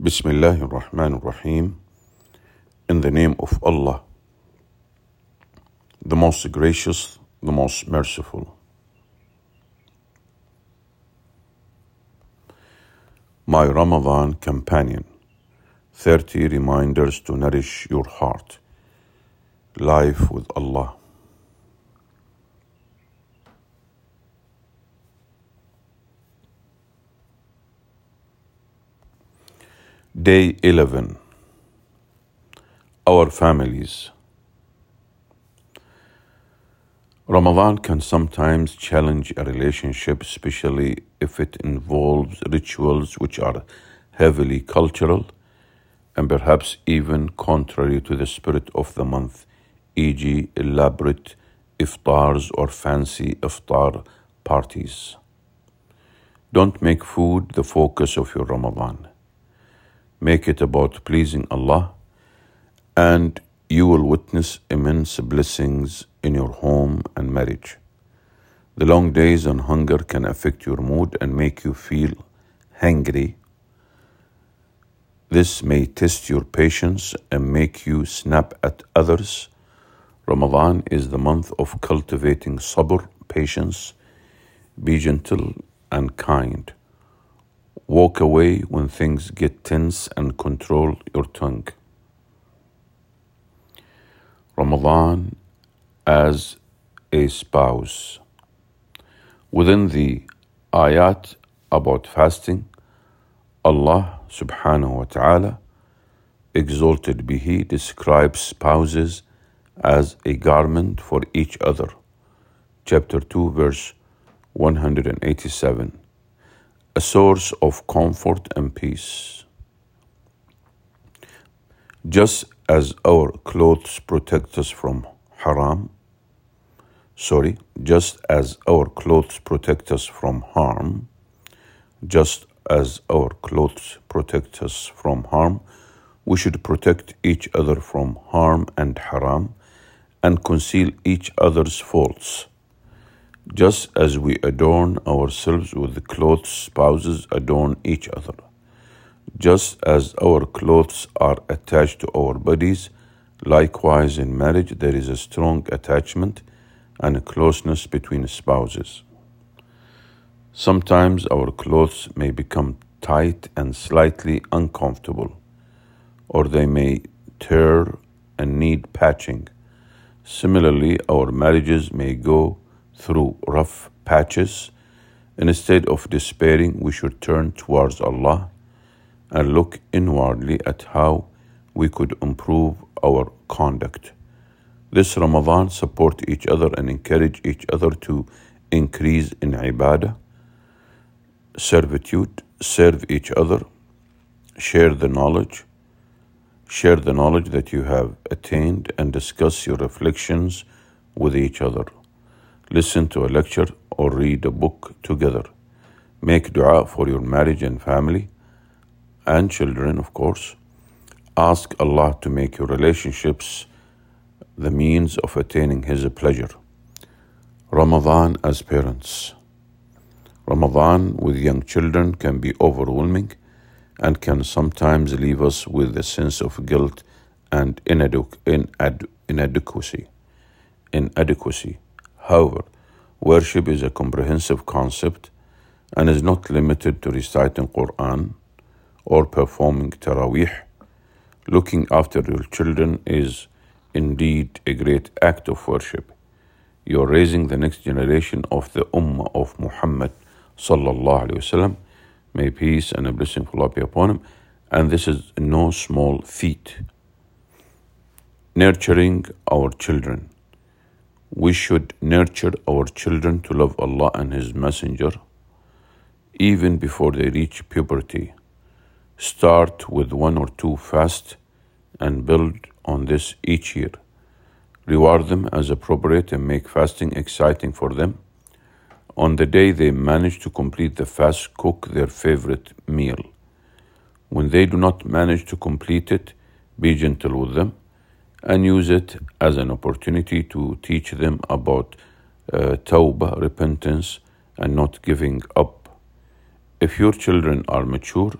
Bismillah ar-Rahman ar-Rahim. In the name of Allah, the most gracious, the most merciful. My Ramadan companion, 30 reminders to nourish your heart. Life with Allah. Day 11 Our families. Ramadan can sometimes challenge a relationship, especially if it involves rituals which are heavily cultural and perhaps even contrary to the spirit of the month, e.g., elaborate iftars or fancy iftar parties. Don't make food the focus of your Ramadan. Make it about pleasing Allah, and you will witness immense blessings in your home and marriage. The long days and hunger can affect your mood and make you feel hungry. This may test your patience and make you snap at others. Ramadan is the month of cultivating sabr, patience. Be gentle and kind. Walk away when things get tense and control your tongue. Ramadan as a spouse. Within the ayat about fasting, Allah subhanahu wa ta'ala, exalted be He, describes spouses as a garment for each other. Chapter 2, verse 187 a source of comfort and peace. Just as our clothes protect us from haram, sorry, just as our clothes protect us from harm, just as our clothes protect us from harm, we should protect each other from harm and haram and conceal each other's faults just as we adorn ourselves with the clothes, spouses adorn each other. Just as our clothes are attached to our bodies, likewise in marriage there is a strong attachment and a closeness between spouses. Sometimes our clothes may become tight and slightly uncomfortable, or they may tear and need patching. Similarly, our marriages may go through rough patches, instead of despairing, we should turn towards Allah and look inwardly at how we could improve our conduct. This Ramadan, support each other and encourage each other to increase in ibadah, servitude, serve each other, share the knowledge, share the knowledge that you have attained, and discuss your reflections with each other listen to a lecture or read a book together. Make dua for your marriage and family and children, of course. Ask Allah to make your relationships the means of attaining His pleasure. Ramadan as parents. Ramadan with young children can be overwhelming and can sometimes leave us with a sense of guilt and inadequacy. Inadequacy. However, worship is a comprehensive concept and is not limited to reciting Quran or performing Taraweeh. Looking after your children is indeed a great act of worship. You are raising the next generation of the Ummah of Muhammad sallallahu alaihi wasallam. May peace and a blessing of Allah be upon him. And this is no small feat. Nurturing our children. We should nurture our children to love Allah and His Messenger even before they reach puberty. Start with one or two fast and build on this each year. Reward them as appropriate and make fasting exciting for them. On the day they manage to complete the fast, cook their favorite meal. When they do not manage to complete it, be gentle with them and use it as an opportunity to teach them about uh, tawbah, repentance, and not giving up. If your children are mature,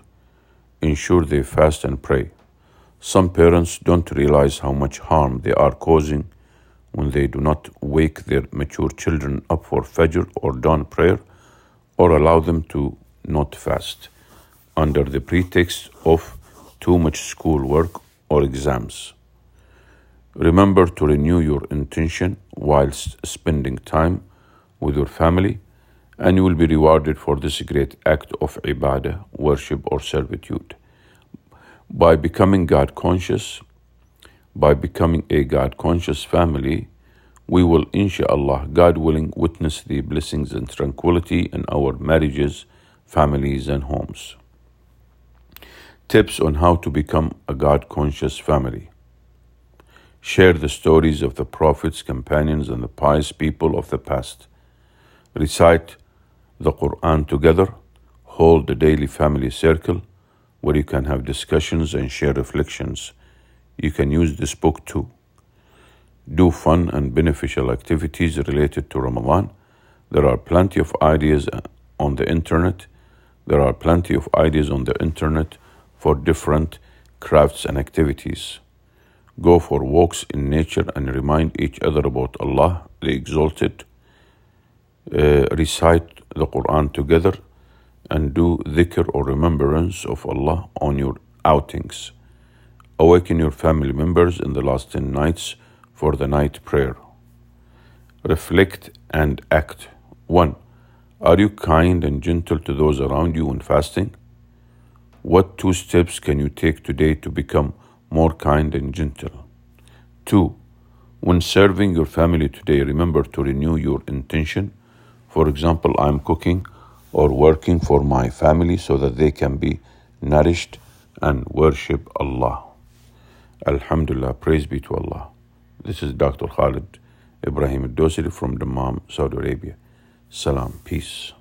ensure they fast and pray. Some parents don't realize how much harm they are causing when they do not wake their mature children up for Fajr or dawn prayer or allow them to not fast under the pretext of too much schoolwork or exams. Remember to renew your intention whilst spending time with your family, and you will be rewarded for this great act of ibadah, worship, or servitude. By becoming God conscious, by becoming a God conscious family, we will, inshallah, God willing, witness the blessings and tranquility in our marriages, families, and homes. Tips on how to become a God conscious family. Share the stories of the prophets, companions, and the pious people of the past. Recite the Quran together. Hold a daily family circle where you can have discussions and share reflections. You can use this book too do fun and beneficial activities related to Ramadan. There are plenty of ideas uh, on the internet. There are plenty of ideas on the internet for different crafts and activities. Go for walks in nature and remind each other about Allah, the Exalted. Uh, recite the Quran together and do dhikr or remembrance of Allah on your outings. Awaken your family members in the last 10 nights for the night prayer. Reflect and act. 1. Are you kind and gentle to those around you when fasting? What two steps can you take today to become more kind and gentle? 2. When serving your family today, remember to renew your intention. For example, I'm cooking or working for my family so that they can be nourished and worship Allah. Alhamdulillah, praise be to Allah. This is Dr. Khalid Ibrahim Dosiri from Dammam, Saudi Arabia. Salam, peace.